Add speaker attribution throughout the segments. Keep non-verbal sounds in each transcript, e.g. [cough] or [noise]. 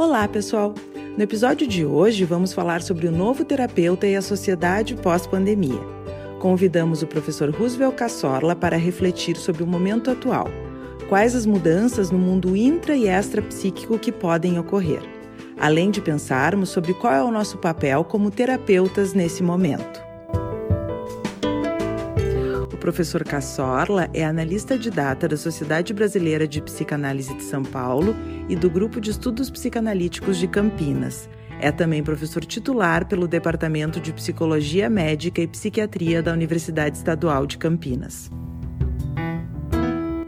Speaker 1: Olá, pessoal! No episódio de hoje, vamos falar sobre o novo terapeuta e a sociedade pós-pandemia. Convidamos o professor Roosevelt Cassorla para refletir sobre o momento atual. Quais as mudanças no mundo intra e extra-psíquico que podem ocorrer? Além de pensarmos sobre qual é o nosso papel como terapeutas nesse momento professor Cassorla é analista de data da Sociedade Brasileira de Psicanálise de São Paulo e do Grupo de Estudos Psicanalíticos de Campinas. É também professor titular pelo Departamento de Psicologia Médica e Psiquiatria da Universidade Estadual de Campinas.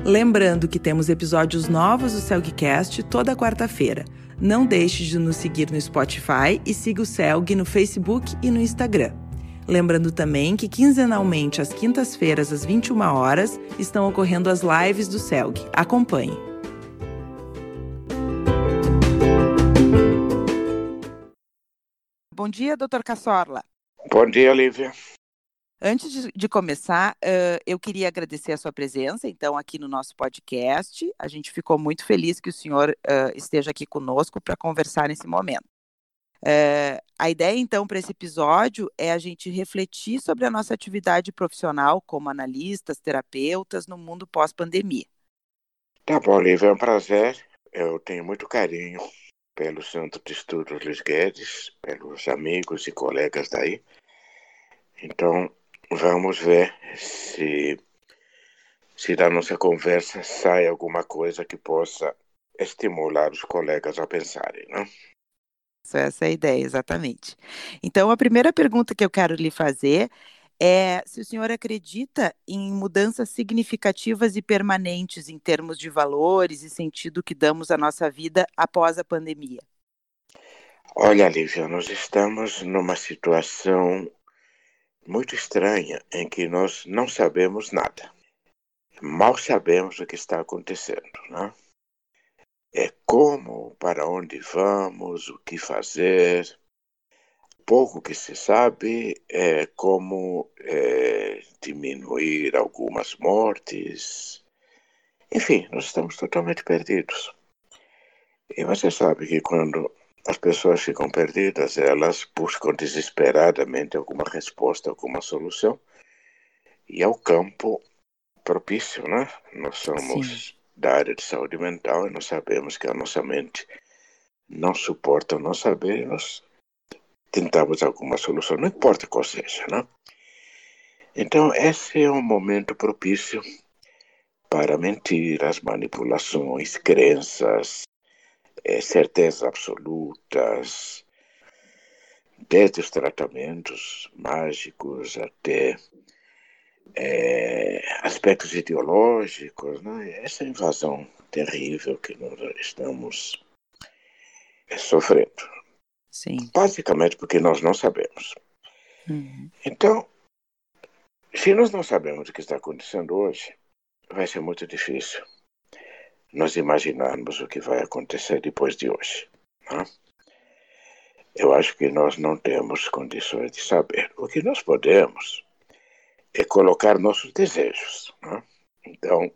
Speaker 1: Lembrando que temos episódios novos do Celgcast toda quarta-feira. Não deixe de nos seguir no Spotify e siga o Celg no Facebook e no Instagram. Lembrando também que quinzenalmente, às quintas-feiras, às 21 horas, estão ocorrendo as lives do CELG. Acompanhe. Bom dia, doutor Cassorla.
Speaker 2: Bom dia, Lívia.
Speaker 1: Antes de, de começar, uh, eu queria agradecer a sua presença, então, aqui no nosso podcast. A gente ficou muito feliz que o senhor uh, esteja aqui conosco para conversar nesse momento. É, a ideia, então, para esse episódio é a gente refletir sobre a nossa atividade profissional como analistas, terapeutas no mundo pós-pandemia.
Speaker 2: Tá bom, Lívia, é um prazer. Eu tenho muito carinho pelo Centro de Estudos Luiz Guedes, pelos amigos e colegas daí. Então, vamos ver se, se da nossa conversa sai alguma coisa que possa estimular os colegas a pensarem, não?
Speaker 1: Essa é a ideia, exatamente. Então, a primeira pergunta que eu quero lhe fazer é se o senhor acredita em mudanças significativas e permanentes em termos de valores e sentido que damos à nossa vida após a pandemia.
Speaker 2: Olha, Lívia, nós estamos numa situação muito estranha em que nós não sabemos nada. Mal sabemos o que está acontecendo, né? É como, para onde vamos, o que fazer. Pouco que se sabe é como é, diminuir algumas mortes. Enfim, nós estamos totalmente perdidos. E você sabe que quando as pessoas ficam perdidas, elas buscam desesperadamente alguma resposta, alguma solução. E é o campo propício, né? Nós somos Sim da área de saúde mental e nós sabemos que a nossa mente não suporta não saber nós tentamos alguma solução, não importa qual seja, né? Então, esse é um momento propício para mentiras, manipulações, crenças, é, certezas absolutas, desde os tratamentos mágicos até é, aspectos ideológicos, né? essa invasão terrível que nós estamos é, sofrendo.
Speaker 1: Sim.
Speaker 2: Basicamente porque nós não sabemos. Uhum. Então, se nós não sabemos o que está acontecendo hoje, vai ser muito difícil nós imaginarmos o que vai acontecer depois de hoje. Né? Eu acho que nós não temos condições de saber. O que nós podemos é colocar nossos desejos. Né? Então,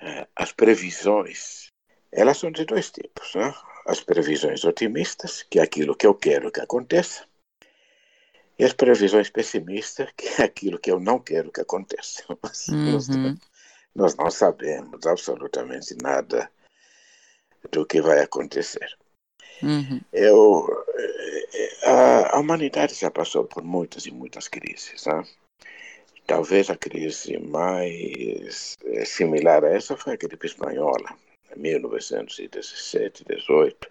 Speaker 2: é, as previsões, elas são de dois tipos. Né? As previsões otimistas, que é aquilo que eu quero que aconteça, e as previsões pessimistas, que é aquilo que eu não quero que aconteça. [laughs] Uhum. nós, nós não sabemos absolutamente nada do que vai acontecer. Uhum. Eu, é, a, a, humanidade já passou por muitas e muitas crises. Né? Talvez a crise mais eh, similar a essa foi a gripe espanhola, em 1917, 18.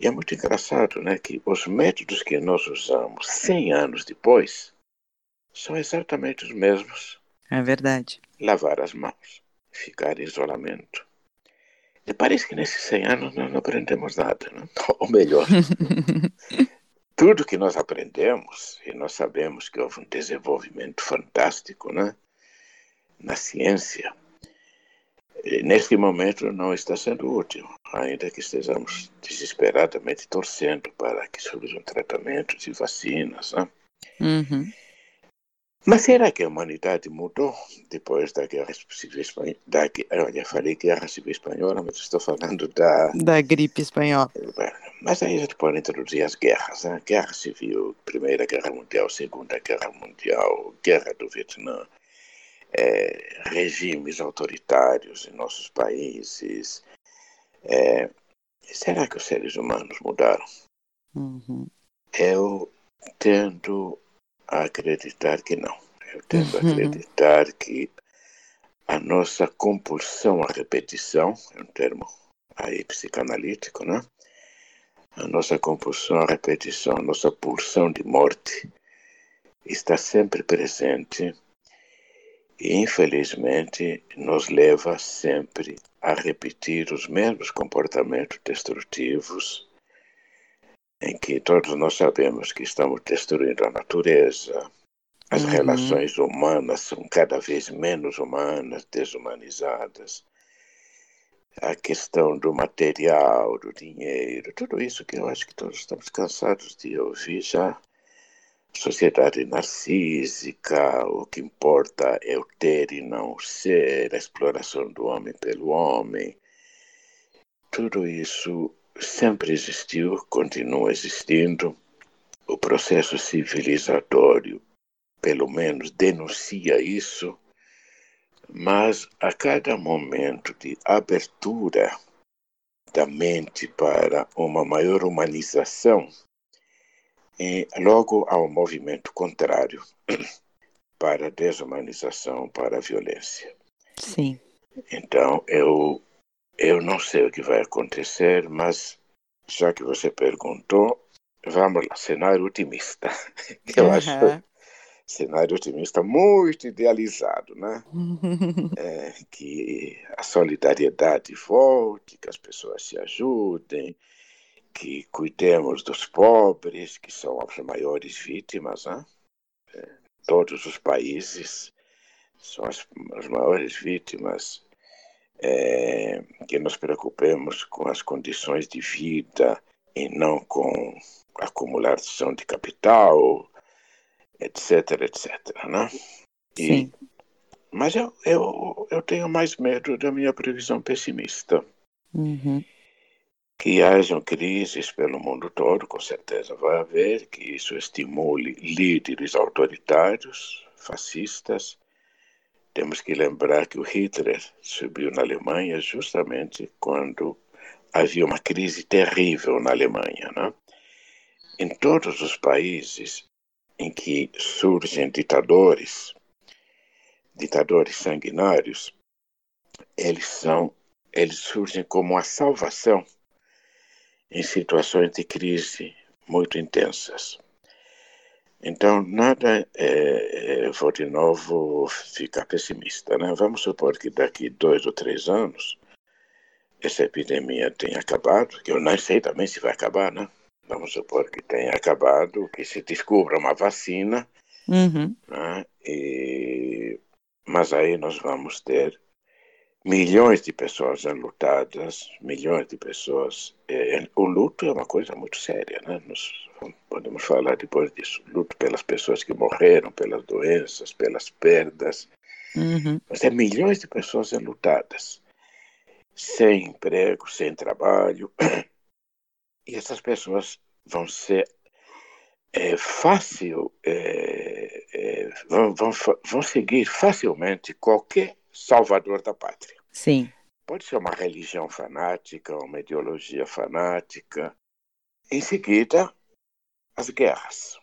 Speaker 2: E é muito engraçado né, que os métodos que nós usamos 100 anos depois são exatamente os mesmos.
Speaker 1: É verdade.
Speaker 2: Lavar as mãos, ficar em isolamento. E parece que nesses 100 anos nós não aprendemos nada, né? [laughs] ou melhor, [laughs] tudo que nós aprendemos, e nós sabemos que houve um desenvolvimento fantástico né, na ciência, neste momento não está sendo útil, ainda que estejamos desesperadamente torcendo para que surjam tratamentos e vacinas. Né? Uhum. Mas será que a humanidade mudou depois da Guerra Civil Espanhola? Da, olha, falei Guerra Civil Espanhola, mas estou falando da...
Speaker 1: Da gripe espanhola.
Speaker 2: Mas aí a gente pode introduzir as guerras, né? Guerra Civil, Primeira Guerra Mundial, Segunda Guerra Mundial, Guerra do Vietnã, é, regimes autoritários em nossos países. É, será que os seres humanos mudaram?
Speaker 1: Uhum.
Speaker 2: Eu tendo a acreditar que não. Eu tendo a acreditar que a nossa compulsão à repetição, é um termo aí psicanalítico, né? A nossa compulsão à repetição, a nossa pulsão de morte está sempre presente e, infelizmente, nos leva sempre a repetir os mesmos comportamentos destrutivos em que todos nós sabemos que estamos destruindo a natureza, as uhum. relações humanas são cada vez menos humanas, desumanizadas. A questão do material, do dinheiro, tudo isso que eu acho que todos estamos cansados de ouvir já. Sociedade narcísica, o que importa é o ter e não o ser, a exploração do homem pelo homem. Tudo isso sempre existiu, continua existindo. O processo civilizatório, pelo menos, denuncia isso, mas a cada momento de abertura da mente para uma maior humanização, logo há um movimento contrário [clears throat] para a desumanização, para a violência.
Speaker 1: Sim.
Speaker 2: Então, eu eu não sei o que vai acontecer, mas já que você perguntou, vamos lá, cenário otimista. [laughs] Eu uhum. acho cenário otimista muito idealizado, né? [laughs] é, que a solidariedade volte, que as pessoas se ajudem, que cuidemos dos pobres, que são as maiores vítimas, né? É, todos os países são as, as maiores vítimas é, que nos preocupemos com as condições de vida e não com acumulação de capital, etc, etc, né?
Speaker 1: E, Sim.
Speaker 2: Mas eu, eu, eu tenho mais medo da minha previsão pessimista.
Speaker 1: Uhum.
Speaker 2: Que hajam crises pelo mundo todo, com certeza vai haver, que isso estimule líderes autoritários, fascistas, temos que lembrar que o Hitler subiu na Alemanha justamente quando havia uma crise terrível na Alemanha. Né? Em todos os países em que surgem ditadores, ditadores sanguinários, eles são, eles surgem como a salvação em situações de crise muito intensas. Então, nada é, é, vou de novo ficar pessimista. Né? Vamos supor que daqui dois ou três anos essa epidemia tenha acabado, que eu não sei também se vai acabar, né? Vamos supor que tenha acabado, que se descubra uma vacina,
Speaker 1: uhum.
Speaker 2: né? e... mas aí nós vamos ter milhões de pessoas enlutadas, milhões de pessoas. É, o luto é uma coisa muito séria, né? Nós podemos falar depois disso. Luto pelas pessoas que morreram, pelas doenças, pelas perdas.
Speaker 1: Uhum.
Speaker 2: Mas é milhões de pessoas enlutadas, sem emprego, sem trabalho. [clears throat] E essas pessoas vão ser é, fácil, é, é, vão, vão, vão seguir facilmente qualquer salvador da pátria.
Speaker 1: Sim.
Speaker 2: Pode ser uma religião fanática, uma ideologia fanática. Em seguida, as guerras.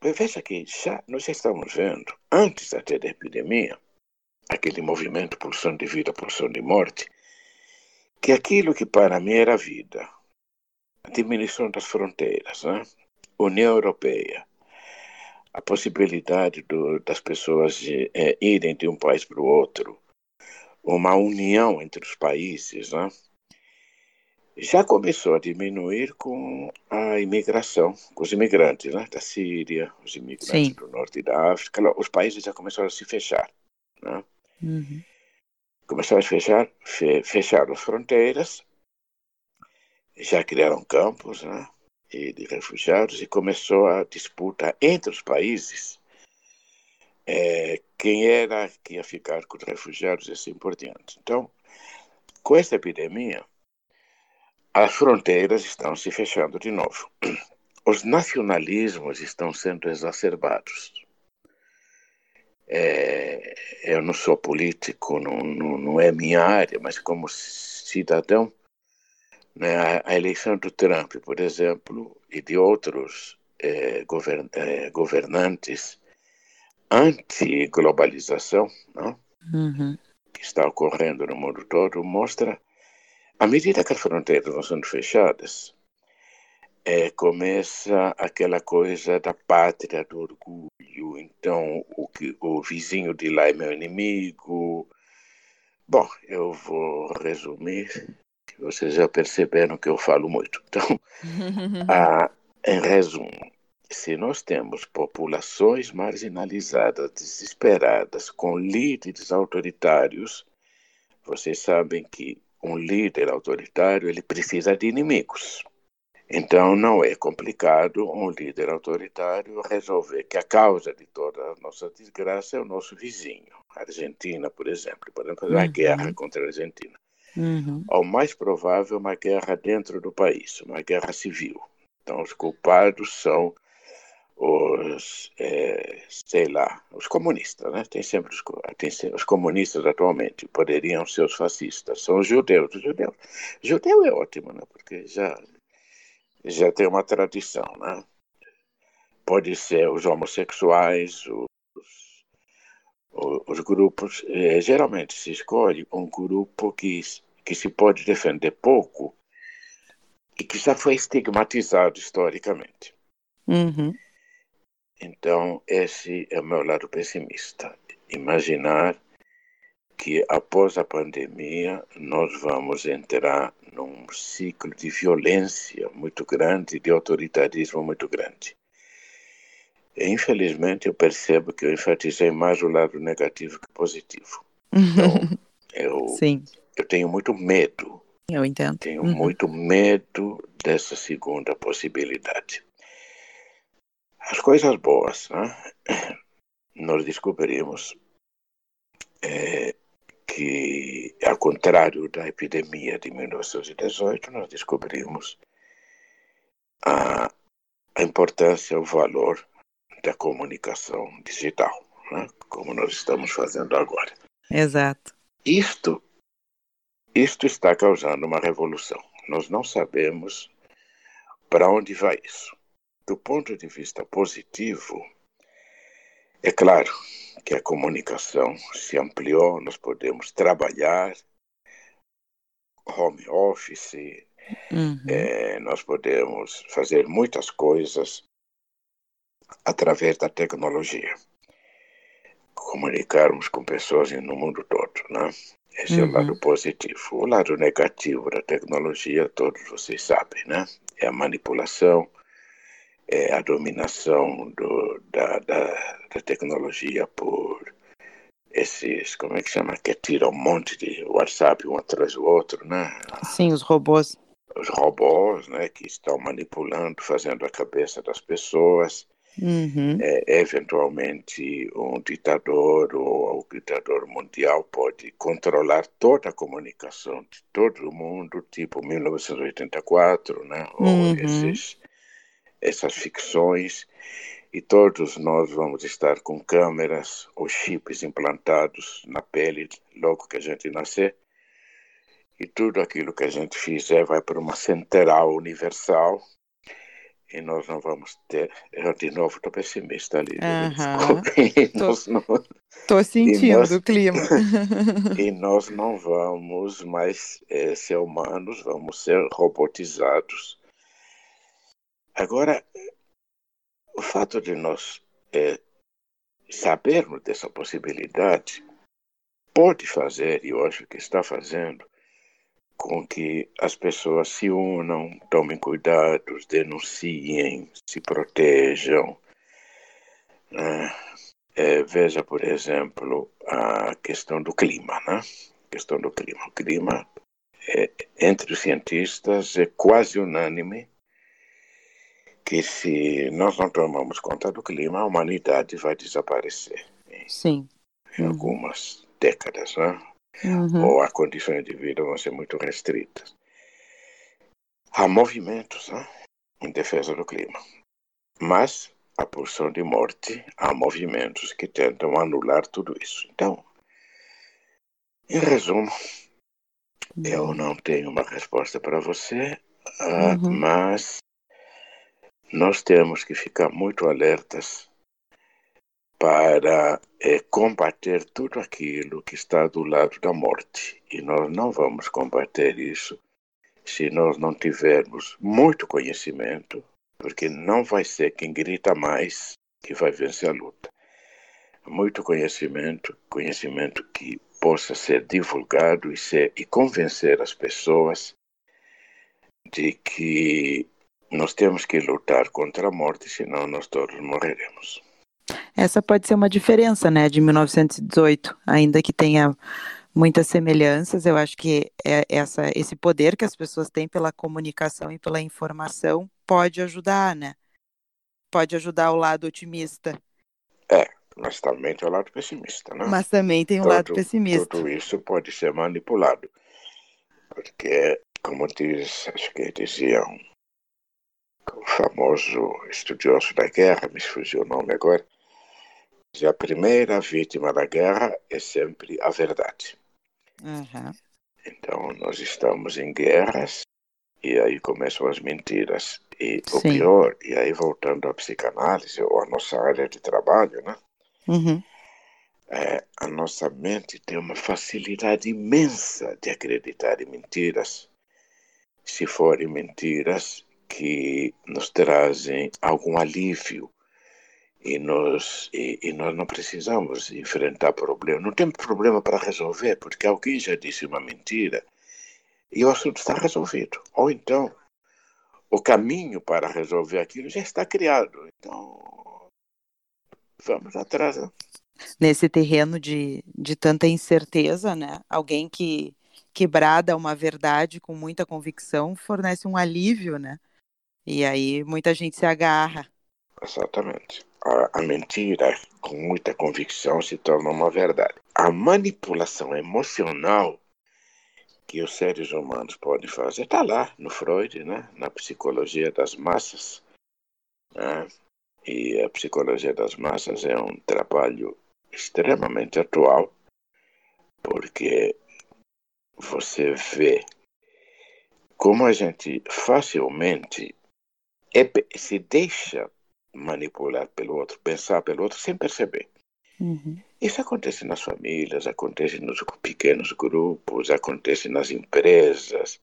Speaker 2: Veja que já nós já estamos vendo, antes até da epidemia, aquele movimento pulsão de vida, pulsão de morte, que aquilo que para mim era vida, a diminuição das fronteiras, né? União Europeia, a possibilidade do, das pessoas de, é, irem de um país para o outro, uma união entre os países, né? já começou a diminuir com a imigração, com os imigrantes né? da Síria, os imigrantes Sim. do norte da África, os países já começaram a se fechar. Né?
Speaker 1: Uhum.
Speaker 2: Começaram a fechar, fe, fecharam as fronteiras, já criaram campos né? e de refugiados e começou a disputa entre os países é, quem era que ia ficar com os refugiados e assim por diante. Então, com esta epidemia, as fronteiras estão se fechando de novo. Os nacionalismos estão sendo exacerbados. É, eu não sou político, não, não, não, é minha área, mas como cidadão, né, a, eleição do Trump, por exemplo, e de outros é, govern, é, governantes anti-globalização, uhum. que está ocorrendo no mundo todo, mostra, à medida que as fronteiras vão sendo fechadas, é, começa aquela coisa da pátria, do orgulho. Então, o, que, o vizinho de lá é meu inimigo. Bom, eu vou resumir. Vocês já perceberam que eu falo muito. Então, [laughs] a, em resumo, se nós temos populações marginalizadas, desesperadas, com líderes autoritários, vocês sabem que um líder autoritário ele precisa de inimigos. Então não é complicado um líder autoritário resolver que a causa de toda a nossa desgraça é o nosso vizinho, a Argentina, por exemplo. Podemos fazer uma uhum. guerra contra a Argentina. Uhum. Ou mais provável, uma guerra dentro do país, uma guerra civil. Então os culpados são os, é, sei lá, os comunistas, né? Tem sempre os, tem os comunistas atualmente, poderiam ser os fascistas, são os judeus. Os. Judeu é ótimo, né? Porque já, já tem uma tradição, né? Pode ser os homossexuais, os, os, os grupos. É, geralmente se escolhe um grupo que, que se pode defender pouco e que já foi estigmatizado historicamente. Uhum. Então, esse é o meu lado pessimista. Imaginar que após a pandemia nós vamos entrar num ciclo de violência muito grande, de autoritarismo muito grande. E, infelizmente, eu percebo que eu enfatizei mais o lado negativo que positivo. Então, [laughs] eu, Sim. eu tenho muito medo.
Speaker 1: Eu entendo.
Speaker 2: Tenho uhum. muito medo dessa segunda possibilidade. As coisas boas, né? nós descobrimos é, que, ao contrário da epidemia de 1918, nós descobrimos a, a importância, o valor da comunicação digital, né? como nós estamos fazendo agora.
Speaker 1: Exato.
Speaker 2: Isto, isto está causando uma revolução. Nós não sabemos para onde vai isso. Do ponto de vista positivo, é claro que a comunicação se ampliou, nós podemos trabalhar home office, uhum. é, nós podemos fazer muitas coisas através da tecnologia. Comunicarmos com pessoas no mundo todo, né? Esse uhum. é o lado uhum. positivo. O lado negativo da tecnologia, todos vocês sabem, né? É a manipulação, é, a dominação do, da, da, da, tecnologia por esses, como é que chama, que tiram um monte de WhatsApp um atrás do outro, né?
Speaker 1: Sim, os robôs.
Speaker 2: Os robôs, né, que estão manipulando, fazendo a cabeça das pessoas. Uhum. É, eventualmente, um ditador ou o ditador mundial pode controlar toda a comunicação de todo o mundo, tipo 1984, né? Uhum. Ou esses essas ficções e todos nós vamos estar com câmeras ou chips implantados na pele logo que a gente nascer. E tudo aquilo que a gente fizer vai para uma central universal e nós não vamos ter. Eu, de novo, estou pessimista ali.
Speaker 1: Estou sentindo nós, o clima. [laughs]
Speaker 2: e nós não vamos mais é, ser humanos, vamos ser robotizados Agora, o fato de nós é, sabermos dessa possibilidade pode fazer, e eu acho que está fazendo, com que as pessoas se unam, tomem cuidados, denunciem, se protejam. Né? É, veja, por exemplo, a questão do clima, né? A questão do clima. O clima, é, entre os cientistas, é quase unânime que se nós não tomamos conta do clima, a humanidade vai desaparecer
Speaker 1: Sim.
Speaker 2: em
Speaker 1: Uhum.
Speaker 2: algumas décadas, né?
Speaker 1: Uhum.
Speaker 2: ou as condições de vida vão ser muito restritas. Há movimentos né, em defesa do clima, mas a porção de morte, há movimentos que tentam anular tudo isso. Então, em resumo, eu não tenho uma resposta para você, ah,
Speaker 1: Uhum.
Speaker 2: mas nós temos que ficar muito alertas para eh, combater tudo aquilo que está do lado da morte. E nós não vamos combater isso se nós não tivermos muito conhecimento, porque não vai ser quem grita mais que vai vencer a luta. Muito conhecimento, conhecimento que possa ser divulgado e, ser, e convencer as pessoas de que nós temos que lutar contra a morte, senão nós todos morreremos.
Speaker 1: Essa pode ser uma diferença, né, de 1918, ainda que tenha muitas semelhanças. Eu acho que é essa, esse poder que as pessoas têm pela comunicação e pela informação pode ajudar, né? Pode ajudar o lado otimista.
Speaker 2: É, mas também tem o lado pessimista, né?
Speaker 1: Mas também tem o lado pessimista.
Speaker 2: Tudo isso pode ser manipulado. Porque, como diz, acho que diziam, o famoso estudioso da guerra, me fugiu o nome agora, dizia, a primeira vítima da guerra é sempre a verdade.
Speaker 1: Aham.
Speaker 2: Então, nós estamos em guerras e aí começam as mentiras. E o
Speaker 1: Sim.
Speaker 2: pior, e aí voltando à psicanálise ou à nossa área de trabalho, né?
Speaker 1: Uhum.
Speaker 2: É, a nossa mente tem uma facilidade imensa de acreditar em mentiras, se forem mentiras que nos trazem algum alívio e nós, e, e nós não precisamos enfrentar problemas. Não temos problema para resolver, porque alguém já disse uma mentira e o assunto está resolvido. Ou então, o caminho para resolver aquilo já está criado. Então, vamos atrás. Né?
Speaker 1: Nesse terreno de, de tanta incerteza, né? Alguém que, que brada uma verdade com muita convicção fornece um alívio, né? E aí muita gente se agarra.
Speaker 2: Exatamente. A, a mentira, com muita convicção, se torna uma verdade. A manipulação emocional que os seres humanos podem fazer está lá no Freud, né? na psicologia das massas. Né? E a psicologia das massas é um trabalho extremamente atual, porque você vê como a gente facilmente é, se deixa manipular pelo outro, pensar pelo outro sem perceber.
Speaker 1: Uhum.
Speaker 2: Isso acontece nas famílias, acontece nos pequenos grupos, acontece nas empresas,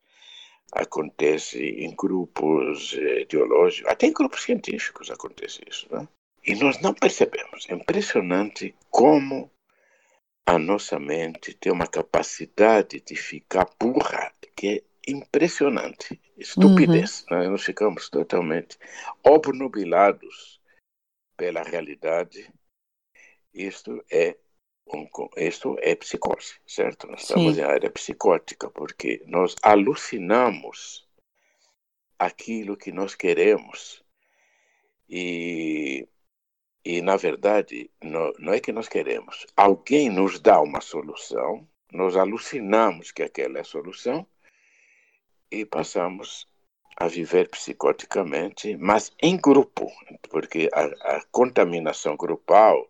Speaker 2: acontece em grupos eh, ideológicos, até em grupos científicos acontece isso, né? E nós não percebemos. É impressionante como a nossa mente tem uma capacidade de ficar burra, que é impressionante. Estupidez. Né? Nós ficamos totalmente obnubilados pela realidade. Isto é um, isto é psicose, certo? Nós estamos
Speaker 1: Sim.
Speaker 2: em área psicótica, porque nós alucinamos aquilo que nós queremos e, e na verdade, não, não é que nós queremos. Alguém nos dá uma solução, nós alucinamos que aquela é a solução e passamos a viver psicoticamente, mas em grupo, porque a, a contaminação grupal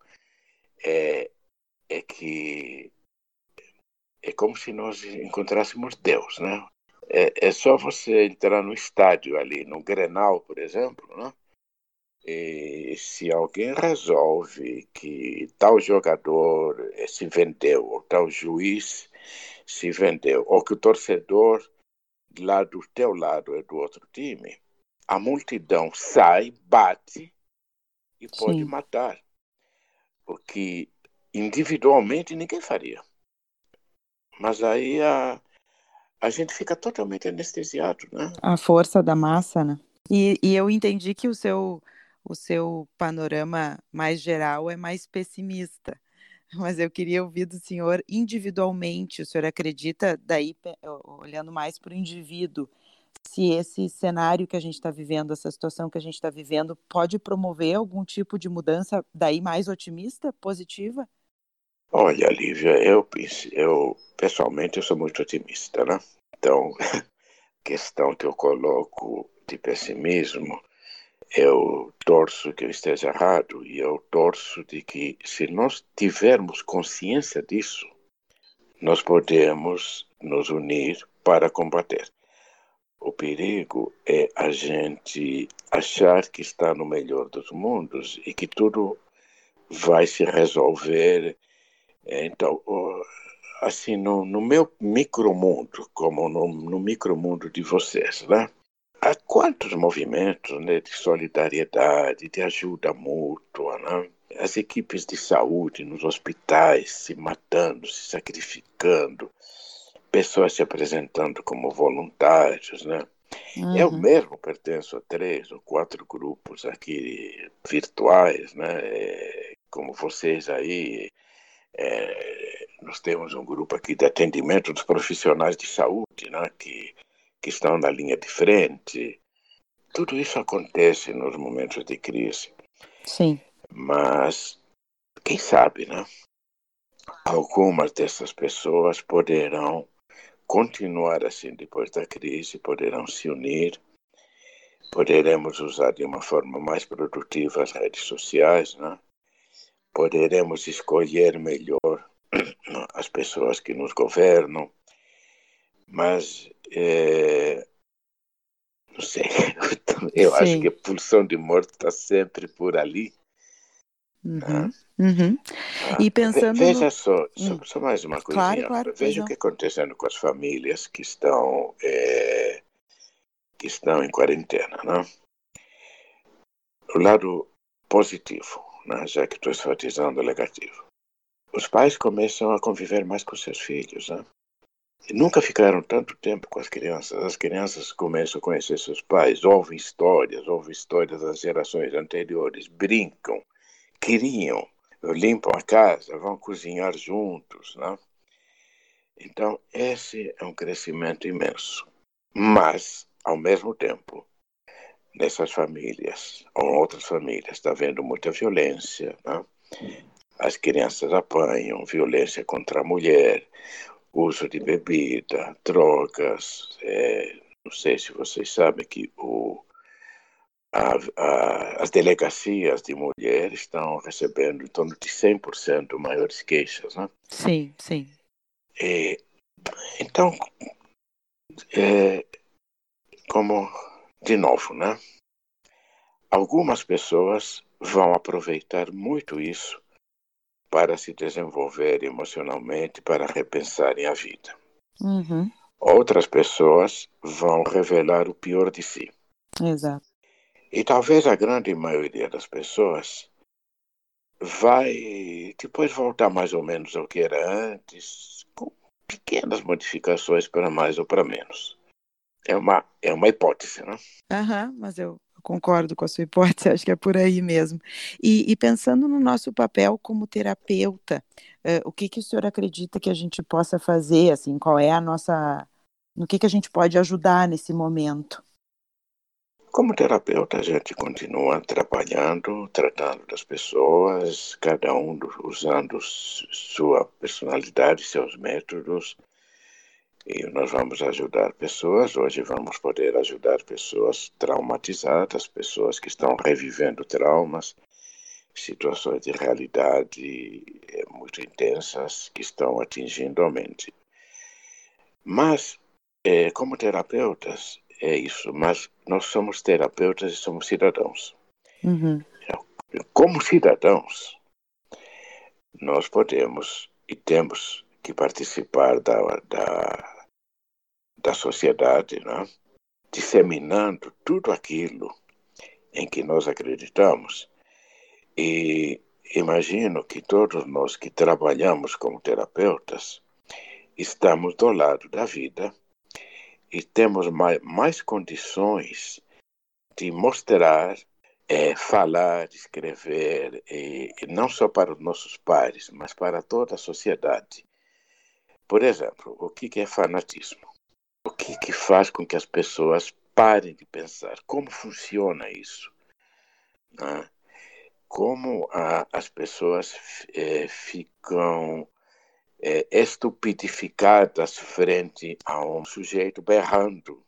Speaker 2: é, é que é como se nós encontrássemos Deus, né? É, é só você entrar no estádio ali, no Grenal, por exemplo, né? E se alguém resolve que tal jogador eh, se vendeu, ou tal juiz se vendeu, ou que o torcedor lá do teu lado é do outro time, a multidão sai, bate e pode
Speaker 1: Sim.
Speaker 2: matar. O que individualmente ninguém faria. Mas aí a, a gente fica totalmente anestesiado, né?
Speaker 1: A força da massa, né? E, e eu entendi que o seu, o seu panorama mais geral é mais pessimista. Mas eu queria ouvir do senhor individualmente. O senhor acredita, daí, olhando mais para o indivíduo, se esse cenário que a gente está vivendo, essa situação que a gente está vivendo, pode promover algum tipo de mudança daí mais otimista, positiva?
Speaker 2: Olha, Lívia, eu, eu pessoalmente eu sou muito otimista, né? Então, [laughs] questão que eu coloco de pessimismo, eu torço que eu esteja errado e eu torço de que se nós tivermos consciência disso, nós podemos nos unir para combater. O perigo é a gente achar que está no melhor dos mundos e que tudo vai se resolver. Então, assim, no, no meu micromundo, como no, no micromundo de vocês, né? Há quantos movimentos né, de solidariedade, de ajuda mútua, né? As equipes de saúde nos hospitais se matando, se sacrificando, pessoas se apresentando como voluntários, né? Uhum. Eu mesmo pertenço a três ou quatro grupos aqui virtuais, né? É, como vocês aí, é, nós temos um grupo aqui de atendimento dos profissionais de saúde, né? Que, que estão na linha de frente. Tudo isso acontece nos momentos de crise.
Speaker 1: Sim.
Speaker 2: Mas, quem sabe, né? Algumas dessas pessoas poderão continuar assim depois da crise, poderão se unir, poderemos usar de uma forma mais produtiva as redes sociais, né? poderemos escolher melhor [clears throat] as pessoas que nos governam, mas é, não sei, [laughs] eu Sim. acho que a pulsão de morte está sempre por ali.
Speaker 1: Uhum. Né? Uhum. E ah, pensando.
Speaker 2: Veja no... só, só, hum. só, mais uma coisinha. Claro, claro, Veja o que está acontecendo com as famílias que estão, é, que estão em quarentena. Né? O lado positivo, né? já que estou enfatizando o negativo. Os pais começam a conviver mais com seus filhos. Né? Nunca ficaram tanto tempo com as crianças. As crianças começam a conhecer seus pais, ouvem histórias, ouvem histórias das gerações anteriores, brincam, queriam limpam a casa, vão cozinhar juntos, né? Então, esse é um crescimento imenso. Mas, ao mesmo tempo, nessas famílias, ou outras famílias, está havendo muita violência, né? As crianças apanham, violência contra a mulher, uso de bebida, drogas. É, não sei se vocês sabem que o a, a, as delegacias de mulheres estão recebendo em torno de 100% maiores queixas. Né?
Speaker 1: Sim, sim.
Speaker 2: Então, é, como, de novo, né? algumas pessoas vão aproveitar muito isso para se desenvolver emocionalmente, para repensarem a vida.
Speaker 1: Uhum.
Speaker 2: Outras pessoas vão revelar o pior de si.
Speaker 1: Exato.
Speaker 2: E talvez a grande maioria das pessoas vai depois voltar mais ou menos ao que era antes, com pequenas modificações para mais ou para menos. É uma, é uma hipótese, né?
Speaker 1: Aham, mas concordo com a sua hipótese, [laughs] acho que é por aí mesmo. E, e pensando no nosso papel como terapeuta, uh, o que, que o senhor acredita que a gente possa fazer, assim, qual é a nossa... no que, que a gente pode ajudar nesse momento?
Speaker 2: Como terapeuta, a gente continua trabalhando, tratando das pessoas, cada um usando sua personalidade, seus métodos. E nós vamos ajudar pessoas. Hoje vamos poder ajudar pessoas traumatizadas, pessoas que estão revivendo traumas, situações de realidade eh, muito intensas que estão atingindo a mente. Mas, eh, como terapeutas, é isso, mas nós somos terapeutas e somos cidadãos.
Speaker 1: Uhum.
Speaker 2: Como cidadãos, nós podemos e temos que participar da, da, da sociedade, né? disseminando tudo aquilo em que nós acreditamos. E imagino que todos nós que trabalhamos como terapeutas estamos do lado da vida e temos mais, mais condições de mostrar, é, falar, escrever, e, não só para os nossos pares, mas para toda a sociedade. Por exemplo, o que é fanatismo? O que, que faz com que as pessoas parem de pensar? Como funciona isso? Né? como a, as pessoas é, ficam é, estupidificadas frente a um sujeito berrando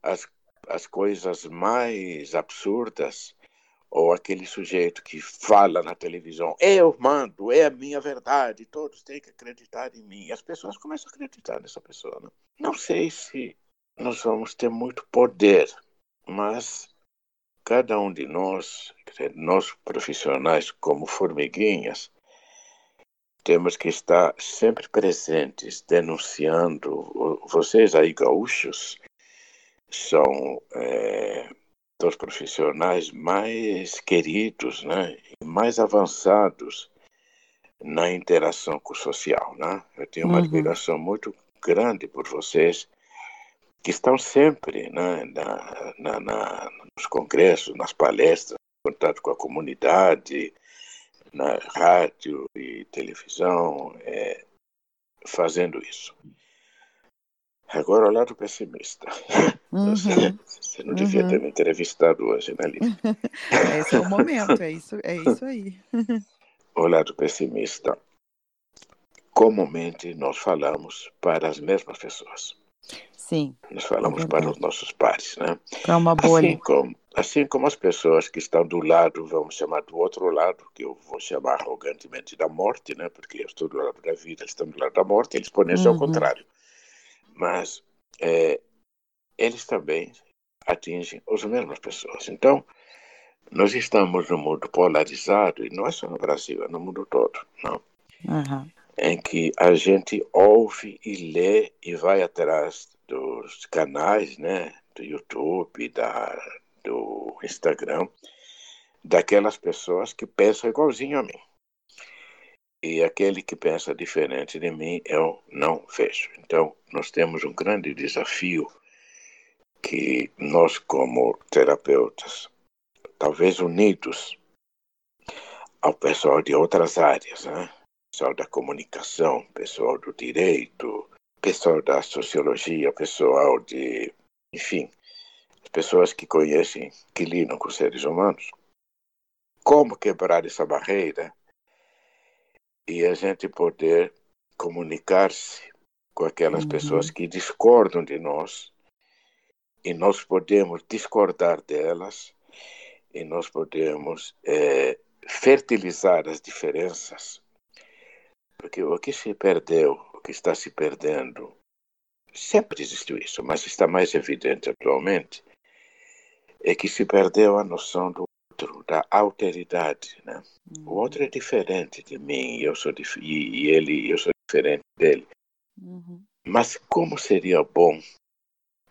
Speaker 2: as, as coisas mais absurdas ou aquele sujeito que fala na televisão, eu mando, é a minha verdade, todos têm que acreditar em mim. As pessoas começam a acreditar nessa pessoa. Né? Não sei se nós vamos ter muito poder, mas cada um de nós, nós profissionais como formiguinhas, temos que estar sempre presentes, denunciando. Vocês aí, gaúchos, são é, dos profissionais mais queridos né, e mais avançados na interação com o social. Né? Eu tenho uma uhum. admiração muito grande por vocês que estão sempre né, na, na, na, nos congressos, nas palestras, em contato com a comunidade, na rádio e televisão, é, fazendo isso. Agora, o lado pessimista. Uhum. [laughs] Você, você, não devia uhum. ter me entrevistado hoje, né, Lívia? [laughs]
Speaker 1: Esse é o momento, é isso, é isso aí. [laughs]
Speaker 2: o lado pessimista. Comumente, nós falamos para as mesmas pessoas.
Speaker 1: Sim.
Speaker 2: Nós falamos é para os nossos pares, né?
Speaker 1: Para uma bolha.
Speaker 2: Assim como, assim como as pessoas que estão do lado, vamos chamar do outro lado, que eu vou chamar arrogantemente da morte, né? Porque eu estou do lado da vida, eles estão do lado da morte, eles ser uhum. ao contrário mas é, eles também atingem as mesmas pessoas. Então, nós estamos num mundo polarizado, e não é só no Brasil, é no mundo todo, não? Uhum. em que a gente ouve e lê e vai atrás dos canais, né, do YouTube, da, do Instagram, daquelas pessoas que pensam igualzinho a mim. E aquele que pensa diferente de mim, eu não vejo. Então, nós temos um grande desafio que nós, como terapeutas, talvez unidos ao pessoal de outras áreas, né? pessoal da comunicação, pessoal do direito, pessoal da sociologia, pessoal de, enfim, as pessoas que conhecem, que lidam com seres humanos, como quebrar essa barreira e a gente poder comunicar-se com aquelas uhum. pessoas que discordam de nós e nós podemos discordar delas e nós podemos é, fertilizar as diferenças porque o que se perdeu o que está se perdendo sempre existiu isso mas está mais evidente atualmente é que se perdeu a noção do outro, da alteridade, né? Uhum. O outro é diferente de mim, eu sou e, e ele, eu sou diferente dele. Uhum. Mas como seria bom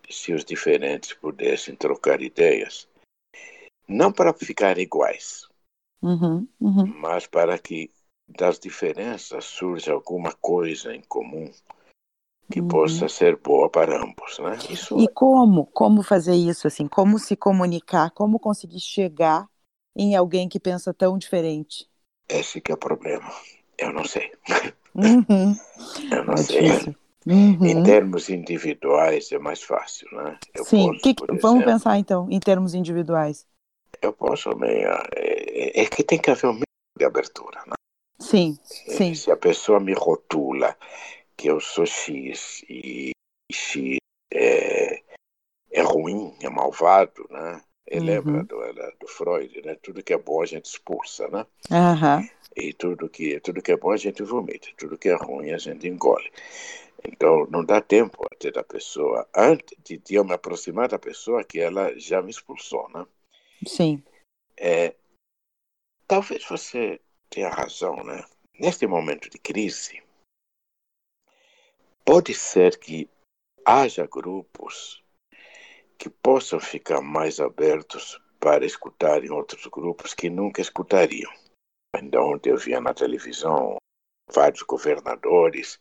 Speaker 2: se os diferentes pudessem trocar ideias, não para ficar iguais, uhum. uhum. mas para que das diferenças surja alguma coisa em comum que uhum. possa ser boa para ambos, né?
Speaker 1: Isso... E como, como fazer isso assim? Como se comunicar? Como conseguir chegar em alguém que pensa tão diferente?
Speaker 2: Esse que é o problema. Eu não sei. Uhum. [laughs] Eu não é sei. Uhum. Em termos individuais é mais fácil, né?
Speaker 1: Eu Sim, posso, que, vamos exemplo, pensar então em termos individuais.
Speaker 2: Eu posso meio. É, é, que tem que haver um mínimo de abertura, né?
Speaker 1: Sim, sim.
Speaker 2: Se a pessoa me rotula que eu sou X e X é, é ruim, é malvado, né? Uhum. Lembra do, do, Freud, né? Tudo que é bom a gente expulsa, né? Uhum. E tudo que, tudo que é bom a gente vomita, tudo que é ruim a gente engole. Então, não dá tempo até da pessoa, antes de, de eu me aproximar da pessoa que ela já me expulsou, né?
Speaker 1: Sim.
Speaker 2: É, talvez você tenha razão, né? Neste momento de crise, pode ser que haja grupos que possam ficar mais abertos para escutarem outros grupos que nunca escutariam. Ainda ontem eu via na televisão vários governadores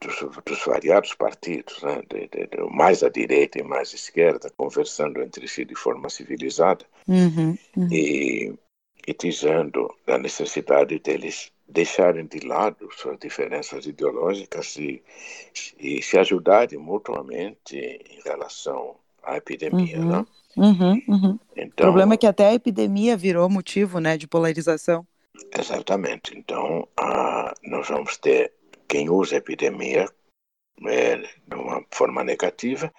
Speaker 2: dos, dos variados partidos, né, de, de, de, mais à direita e mais à esquerda, conversando entre si de forma civilizada uhum, uhum. E, e dizendo da necessidade deles deixarem de lado suas diferenças ideológicas e, e se ajudarem mutuamente em relação a epidemia, uhum. né?
Speaker 1: Uhum, uhum. Então, o problema é que até a epidemia virou motivo né, de polarização.
Speaker 2: Exatamente. Então, uh, nós vamos ter quem usa a epidemia é, de uma forma negativa,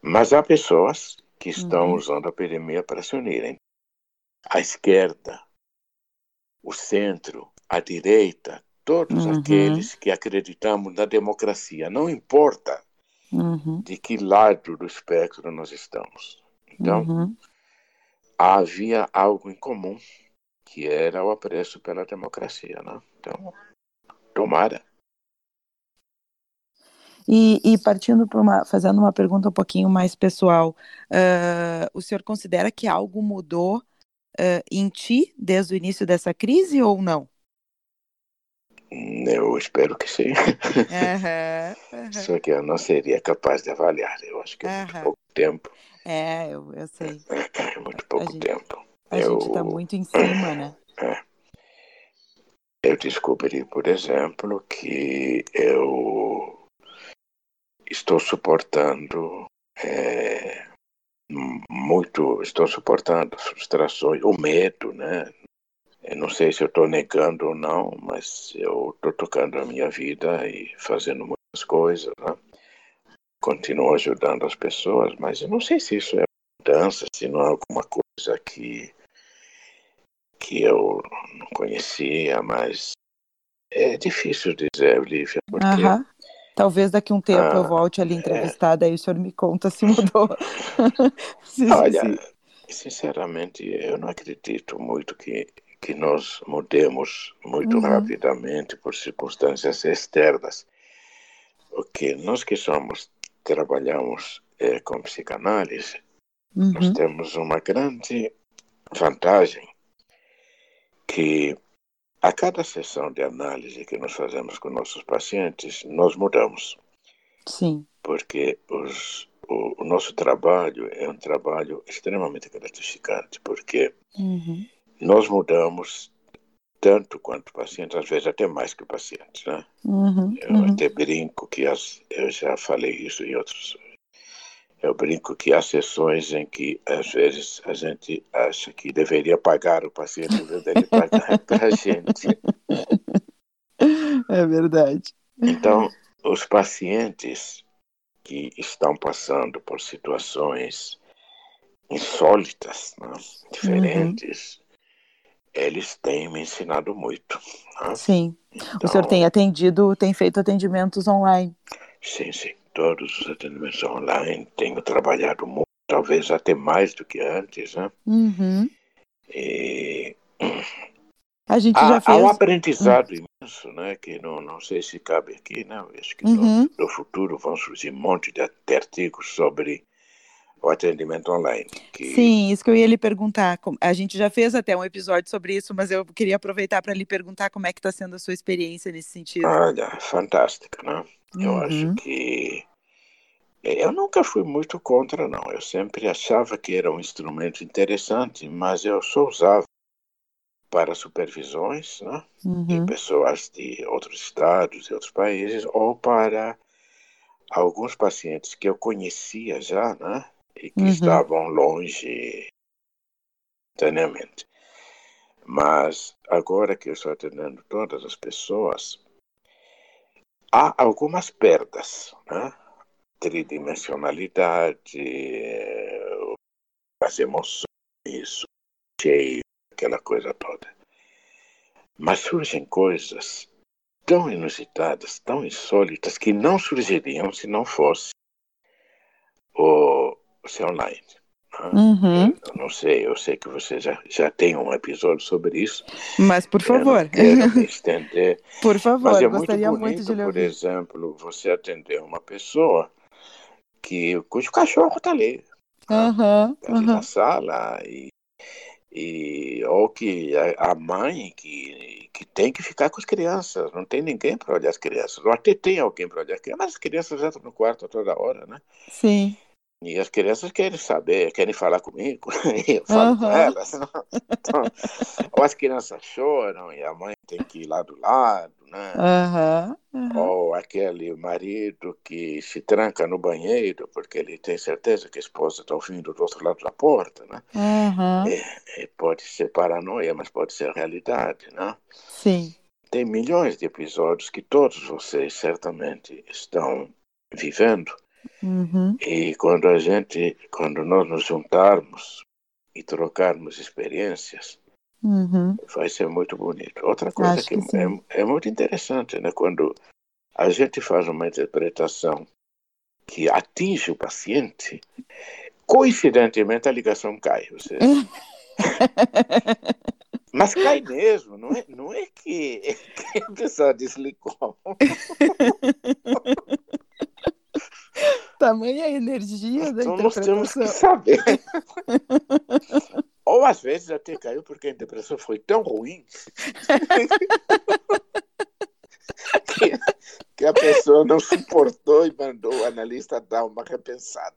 Speaker 2: mas há pessoas que estão uhum. usando a epidemia para se unirem. A esquerda, o centro, a direita, todos uhum. aqueles que acreditamos na democracia, não importa uhum. de que lado do espectro nós estamos. Então, uhum. havia algo em comum, que era o apreço pela democracia. Né? Então, tomara.
Speaker 1: E, e partindo para uma, fazendo uma pergunta um pouquinho mais pessoal, uh, o senhor considera que algo mudou uh, em ti desde o início dessa crise ou não?
Speaker 2: Eu espero que sim. Uhum, uhum. [laughs] Só que eu não seria capaz de avaliar. Eu acho que é muito pouco tempo.
Speaker 1: É, eu, eu sei.
Speaker 2: É muito pouco a gente, tempo.
Speaker 1: A eu, gente está muito em cima, né?
Speaker 2: É. Eu descobri, por exemplo, que eu estou suportando é, muito, estou suportando frustrações, o medo, né? Eu não sei se eu estou negando ou não, mas eu estou tocando a minha vida e fazendo muitas coisas, né? Continuo ajudando as pessoas, mas eu não sei se isso é mudança, se não é alguma coisa que, que eu não conhecia, mas é difícil dizer, Olivia, porque...
Speaker 1: Talvez daqui a um tempo ah, eu volte ali é. entrevistada é... e o senhor me conta se mudou. [laughs]
Speaker 2: sim, Olha, sim. sinceramente, eu não acredito muito que que nós mudemos muito uhum. rapidamente por circunstâncias externas. Porque nós que somos, trabalhamos é, com psicanálise, uhum. nós temos uma grande vantagem que a cada sessão de análise que nós fazemos com nossos pacientes, nós mudamos.
Speaker 1: Sim.
Speaker 2: Porque os, o, o nosso trabalho é um trabalho extremamente gratificante, porque uhum nós mudamos tanto quanto pacientes, às vezes até mais que pacientes, né? Uhum, eu uhum. até brinco que as, eu já falei isso em outros. Eu brinco que há sessões em que às vezes a gente acha que deveria pagar o paciente em vez dele pagar [laughs] para a gente.
Speaker 1: É verdade.
Speaker 2: Então, os pacientes que estão passando por situações insólitas, né? diferentes, uhum eles têm me ensinado muito.
Speaker 1: Né? Sim. Então, o senhor tem atendido, tem feito atendimentos online?
Speaker 2: Sim, sim. Todos os atendimentos online. Tenho trabalhado muito, talvez até mais do que antes, né? Uhum. E...
Speaker 1: A gente há, já fez...
Speaker 2: Há um aprendizado uhum. imenso, né? Que não, não sei se cabe aqui, né? Acho que uhum. no, no futuro vão surgir um monte de artigos sobre o atendimento online.
Speaker 1: Que... Sim, isso que eu ia lhe perguntar. A gente já fez até um episódio sobre isso, mas eu queria aproveitar para lhe perguntar como é que está sendo a sua experiência nesse sentido.
Speaker 2: Olha, fantástica, né? Uhum. Eu acho que eu nunca fui muito contra, não. Eu sempre achava que era um instrumento interessante, mas eu só usava para supervisões, né? Uhum. De pessoas de outros estados e outros países, ou para alguns pacientes que eu conhecia já, né? E que uhum. estavam longe instantaneamente. Mas agora que eu estou atendendo todas as pessoas, há algumas perdas, né? Tridimensionalidade, as emoções, cheio, aquela coisa toda. Mas surgem coisas tão inusitadas, tão insólitas, que não surgiriam se não fosse o, ser online. Né? Uhum. Eu não sei, eu sei que você já, já tem um episódio sobre isso.
Speaker 1: Mas, por favor. [laughs]
Speaker 2: estender.
Speaker 1: por favor,
Speaker 2: Mas é
Speaker 1: gostaria
Speaker 2: muito, bonito,
Speaker 1: muito de
Speaker 2: ouvir. Por exemplo, você atender uma pessoa que, cujo cachorro está ali. Uhum, tá ali uhum. na sala. E, e, ou que a, a mãe que, que tem que ficar com as crianças. Não tem ninguém para olhar as crianças. Ou até tem alguém para olhar as crianças, mas as crianças entram no quarto toda hora, né?
Speaker 1: Sim.
Speaker 2: E as crianças querem saber, querem falar comigo, e [laughs] eu falo uhum. com elas. Então, ou as crianças choram e a mãe tem que ir lá do lado, né?
Speaker 1: Uhum. Uhum.
Speaker 2: Ou aquele marido que se tranca no banheiro porque ele tem certeza que a esposa está ouvindo do outro lado da porta, né? E, e pode ser paranoia, mas pode ser realidade, né?
Speaker 1: Sim.
Speaker 2: Tem milhões de episódios que todos vocês certamente estão vivendo
Speaker 1: Uhum.
Speaker 2: E quando a gente, quando nós nos juntarmos e trocarmos experiências,
Speaker 1: uhum.
Speaker 2: vai ser muito bonito. Outra coisa que, que é, é muito interessante, né? Quando a gente faz uma interpretação que atinge o paciente, coincidentemente a ligação cai. Você... [laughs] Mas cai mesmo, não é, não é que, [laughs] que a pessoa desligou. [laughs]
Speaker 1: Tamanha energia da
Speaker 2: então. Nós temos que saber. Ou às vezes até caiu porque a interpretação foi tão ruim que, que, a pessoa não suportou e mandou o analista dar uma repensada.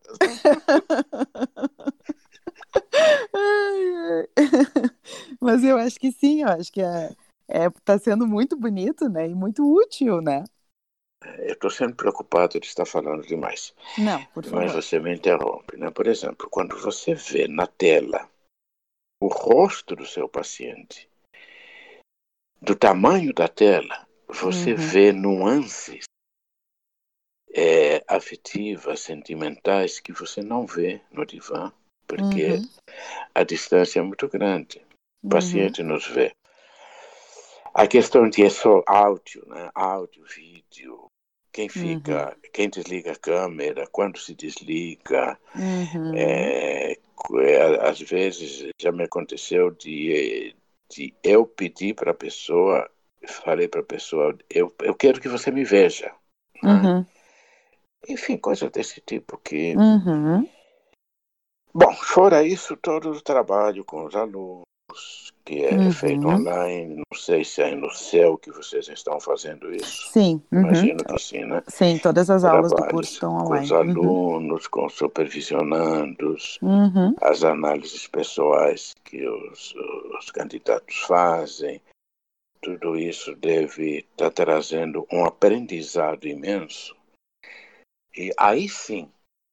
Speaker 1: Mas eu acho que sim, eu acho que é, é, tá sendo muito bonito, né? E muito útil, né?
Speaker 2: Eu estou sendo preocupado de estar falando demais.
Speaker 1: Não, por favor.
Speaker 2: Mas você me interrompe, né? Por exemplo, quando você vê na tela o rosto do seu paciente, do tamanho da tela, você uhum. vê nuances é, afetivas, sentimentais que você não vê no divã, porque uhum. a distância é muito grande. O paciente uhum. nos vê. A questão de é só áudio, né? áudio, vídeo, quem fica, uhum. quem desliga a câmera, quando se desliga.
Speaker 1: Uhum.
Speaker 2: É, é, às vezes já me aconteceu de, de eu pedir para a pessoa, falei para a pessoa, eu, eu quero que você me veja.
Speaker 1: Né? Uhum.
Speaker 2: Enfim, coisas desse tipo que.
Speaker 1: Uhum.
Speaker 2: Bom, fora isso, todo o trabalho com os alunos, que é uhum. feito online. Não sei se aí no céu que vocês estão fazendo isso.
Speaker 1: Sim.
Speaker 2: Uhum. Imagino que sim, né?
Speaker 1: Sim, todas as aulas do curso estão online.
Speaker 2: Com os uhum. alunos, uhum. com os supervisionandos,
Speaker 1: uhum.
Speaker 2: as análises pessoais que os, os candidatos fazem. Tudo isso deve estar tá trazendo um aprendizado imenso. E aí sim,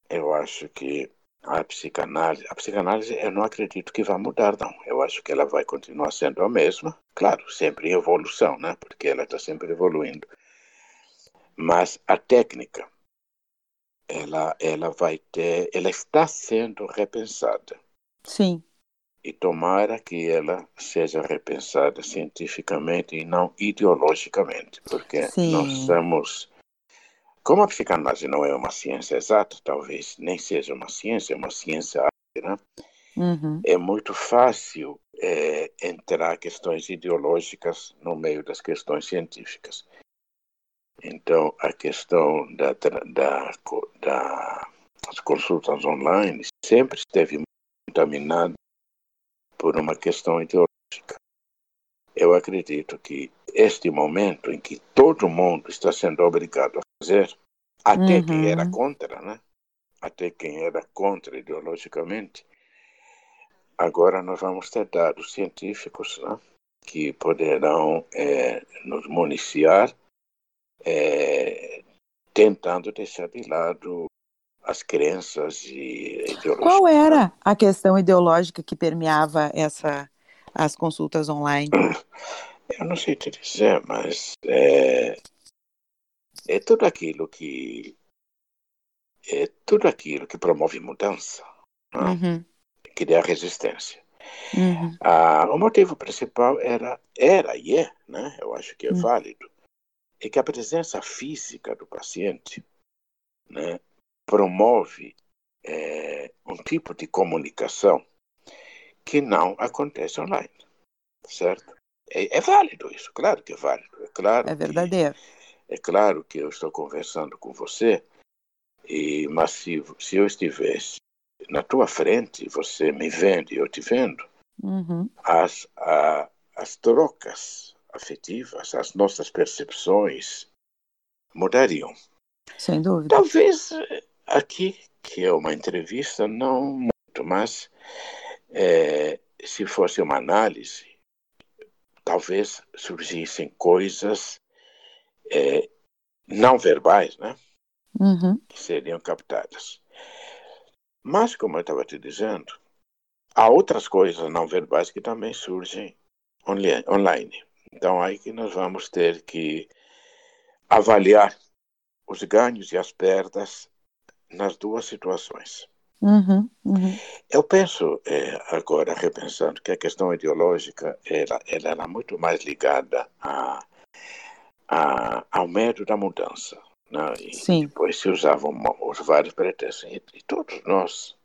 Speaker 2: eu acho que a psicanálise, a psicanálise eu não acredito que vá mudar, não. Eu acho que ela vai continuar sendo a mesma, claro, sempre em evolução, né? Porque ela está sempre evoluindo. Mas a técnica, ela, ela vai ter, ela está sendo repensada.
Speaker 1: Sim.
Speaker 2: E tomara que ela seja repensada cientificamente e não ideologicamente, porque Sim. nós estamos como a psicanálise não é uma ciência exata, talvez nem seja uma ciência, é uma ciência né?
Speaker 1: Uhum.
Speaker 2: é muito fácil é, entrar questões ideológicas no meio das questões científicas. Então, a questão da, da, da, das consultas online sempre esteve contaminada por uma questão ideológica. Eu acredito que este momento em que todo mundo está sendo obrigado a fazer, até uhum. quem era contra, né? Até quem era contra ideologicamente, agora nós vamos ter dados científicos, né? Que poderão é, nos municiar, é, tentando deixar de lado as crenças e ideologias.
Speaker 1: Qual era a questão ideológica que permeava essa as consultas online? [coughs]
Speaker 2: Eu não sei te dizer, mas é, é tudo aquilo que é tudo aquilo que promove mudança, né?
Speaker 1: uhum.
Speaker 2: que dá resistência.
Speaker 1: Uhum.
Speaker 2: Ah, o motivo principal era, era e é, né? eu acho que é uhum. válido, é que a presença física do paciente né, promove é, um tipo de comunicação que não acontece online, certo? É, é, válido isso, claro que é válido. É, claro
Speaker 1: é verdadeiro.
Speaker 2: Que, é claro que eu estou conversando com você, e, mas se, se eu estivesse na tua frente, você me vendo e eu te vendo,
Speaker 1: uhum.
Speaker 2: as, a, as trocas afetivas, as nossas percepções mudariam.
Speaker 1: Sem dúvida.
Speaker 2: Talvez aqui, que é uma entrevista, não muito, mas é, se fosse uma análise, talvez surgissem coisas é, não verbais, né?
Speaker 1: Uhum.
Speaker 2: Que seriam captadas. Mas, como eu estava te dizendo, há outras coisas não verbais que também surgem online. Então, aí que nós vamos ter que avaliar os ganhos e as perdas nas duas situações.
Speaker 1: Uhum, uhum.
Speaker 2: Eu penso, é, agora, repensando, que a questão ideológica ela, ela era muito mais ligada a, a, ao medo da mudança. Né? E
Speaker 1: Sim.
Speaker 2: depois se usavam os vários pretextos. E, e, todos nós,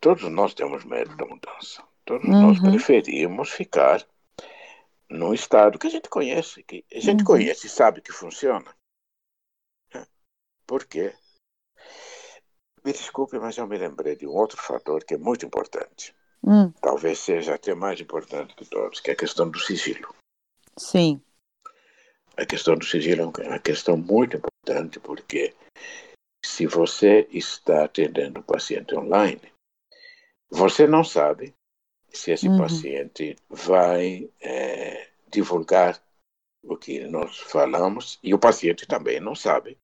Speaker 2: todos nós temos medo da mudança. Todos
Speaker 1: uhum.
Speaker 2: nós preferimos ficar num estado que a gente conhece, que a gente
Speaker 1: Uhum.
Speaker 2: conhece e sabe que funciona. Por quê? Me desculpe, mas eu me lembrei de um outro fator que é muito importante.
Speaker 1: Hum,
Speaker 2: Talvez seja até mais importante que todos, que é a questão do sigilo.
Speaker 1: sim.
Speaker 2: A questão do sigilo é uma questão muito importante porque se você está atendendo um paciente online, você não sabe se esse
Speaker 1: Uhum.
Speaker 2: paciente vai é, divulgar o que nós falamos e o paciente também não sabe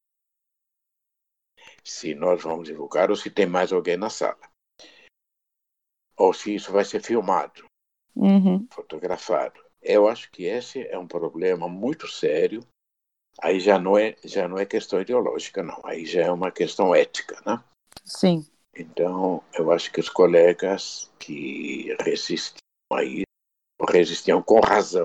Speaker 2: se nós vamos divulgar ou se tem mais alguém na sala. Ou se isso vai ser filmado,
Speaker 1: Uhum.
Speaker 2: fotografado. Eu acho que esse é um problema muito sério. Aí já não é já não é questão ideológica, não. Aí já é uma questão ética, né?
Speaker 1: Sim.
Speaker 2: Então, eu acho que os colegas que resistiam aí resistiam com razão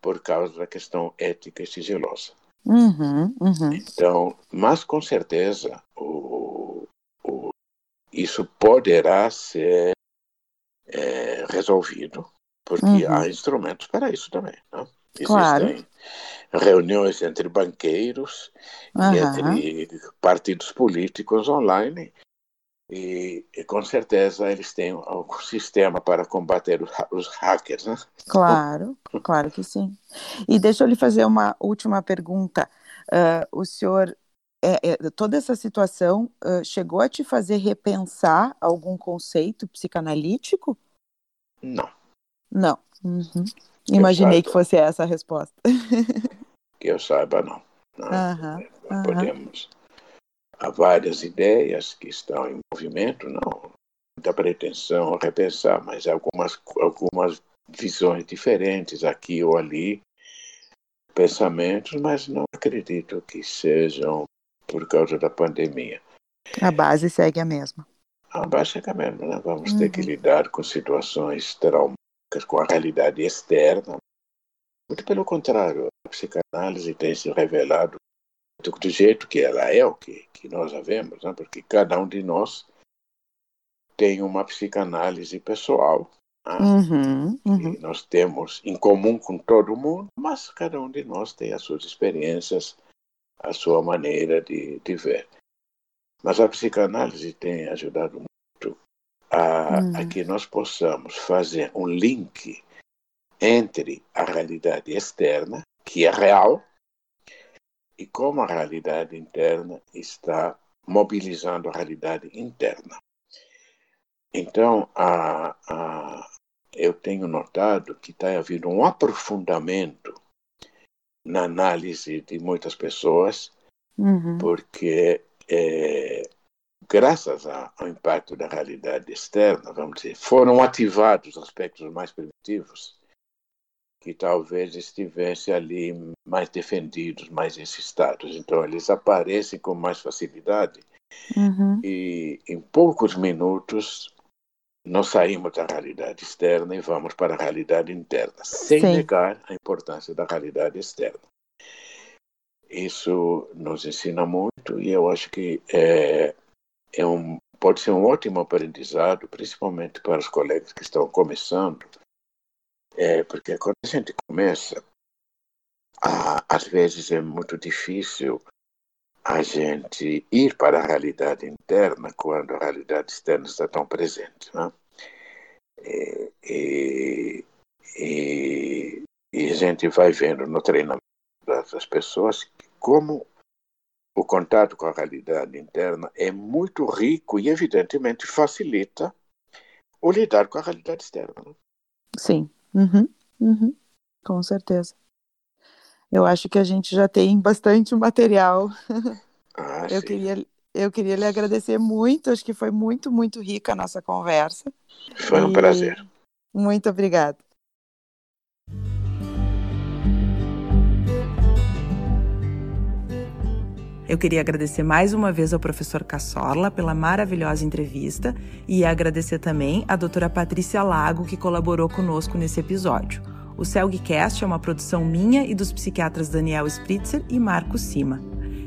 Speaker 2: por causa da questão ética e sigilosa.
Speaker 1: Uhum. Uhum.
Speaker 2: Então, mas com certeza o, o, isso poderá ser é, resolvido, porque
Speaker 1: Uhum.
Speaker 2: há instrumentos para isso também. Né?
Speaker 1: Claro.
Speaker 2: Existem reuniões entre banqueiros e entre partidos políticos online. E, e com certeza eles têm algum sistema para combater os, os hackers. Né?
Speaker 1: Claro, claro que sim. E deixa eu lhe fazer uma última pergunta. Ah, o senhor, é, é, toda essa situação ah, chegou a te fazer repensar algum conceito psicanalítico?
Speaker 2: Não,
Speaker 1: Não. Uhum. Imaginei que
Speaker 2: saiba.
Speaker 1: fosse essa a resposta.
Speaker 2: que eu saiba, não. não. Podemos. Há várias ideias que estão em movimento, não muita pretensão a repensar, mas algumas, algumas visões diferentes aqui ou ali, pensamentos, mas não acredito que sejam por causa da pandemia.
Speaker 1: A base segue a mesma.
Speaker 2: Ah, basicamente, né? vamos ter que
Speaker 1: Uhum.
Speaker 2: lidar com situações traumáticas, com a realidade externa. Muito pelo contrário, a psicanálise tem se revelado do, jeito que ela é, o que, que nós a vemos, né? porque cada um de nós tem uma psicanálise pessoal. né?
Speaker 1: Uhum,
Speaker 2: que
Speaker 1: uhum.
Speaker 2: nós temos em comum com todo mundo, mas cada um de nós tem as suas experiências, a sua maneira de, de ver. Mas a psicanálise tem ajudado muito a, a
Speaker 1: Hum.
Speaker 2: que nós possamos fazer um link entre a realidade externa, que é real, e como a realidade interna está mobilizando a realidade interna. Então, a, a, eu tenho notado que está havendo um aprofundamento na análise de muitas pessoas,
Speaker 1: Uhum.
Speaker 2: porque é, graças a- ao impacto da realidade externa, vamos dizer, foram ativados aspectos mais primitivos que talvez estivessem ali mais defendidos, mais insistados. Então, eles aparecem com mais facilidade
Speaker 1: Uhum.
Speaker 2: e em poucos minutos nós saímos da realidade externa e vamos para a realidade interna, sem
Speaker 1: Sim.
Speaker 2: negar a importância da realidade externa. Isso nos ensina muito e eu acho que é, é um, pode ser um ótimo aprendizado, principalmente para os colegas que estão começando, é, porque quando a gente começa, a- às vezes é muito difícil a gente ir para a realidade interna quando a realidade externa está tão presente. Né? E, e, e, e a gente vai vendo no treinamento das pessoas como o contato com a realidade interna é muito rico e, evidentemente, facilita o lidar com a realidade externa. Né?
Speaker 1: Sim, uhum, uhum. com certeza. Eu acho que a gente já tem bastante material.
Speaker 2: Ah,
Speaker 1: eu,
Speaker 2: sim.
Speaker 1: queria, eu queria lhe agradecer muito, acho que foi muito, muito rica a nossa conversa.
Speaker 2: Foi um
Speaker 1: E
Speaker 2: prazer.
Speaker 1: Muito obrigada. Eu queria agradecer mais uma vez ao professor Cassorla pela maravilhosa entrevista e agradecer também à doutora Patrícia Lago, que colaborou conosco nesse episódio. O CELGcast é uma produção minha e dos psiquiatras Daniel Spritzer e Marco Sima.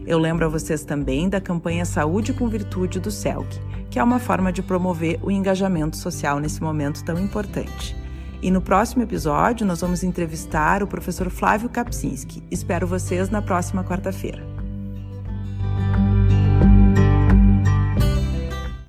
Speaker 1: Eu lembro a vocês também da campanha Saúde com Virtude do CELG, que é uma forma de promover o engajamento social nesse momento tão importante. E no próximo episódio, nós vamos entrevistar o professor Flávio Kapczynski. Espero vocês na próxima quarta-feira.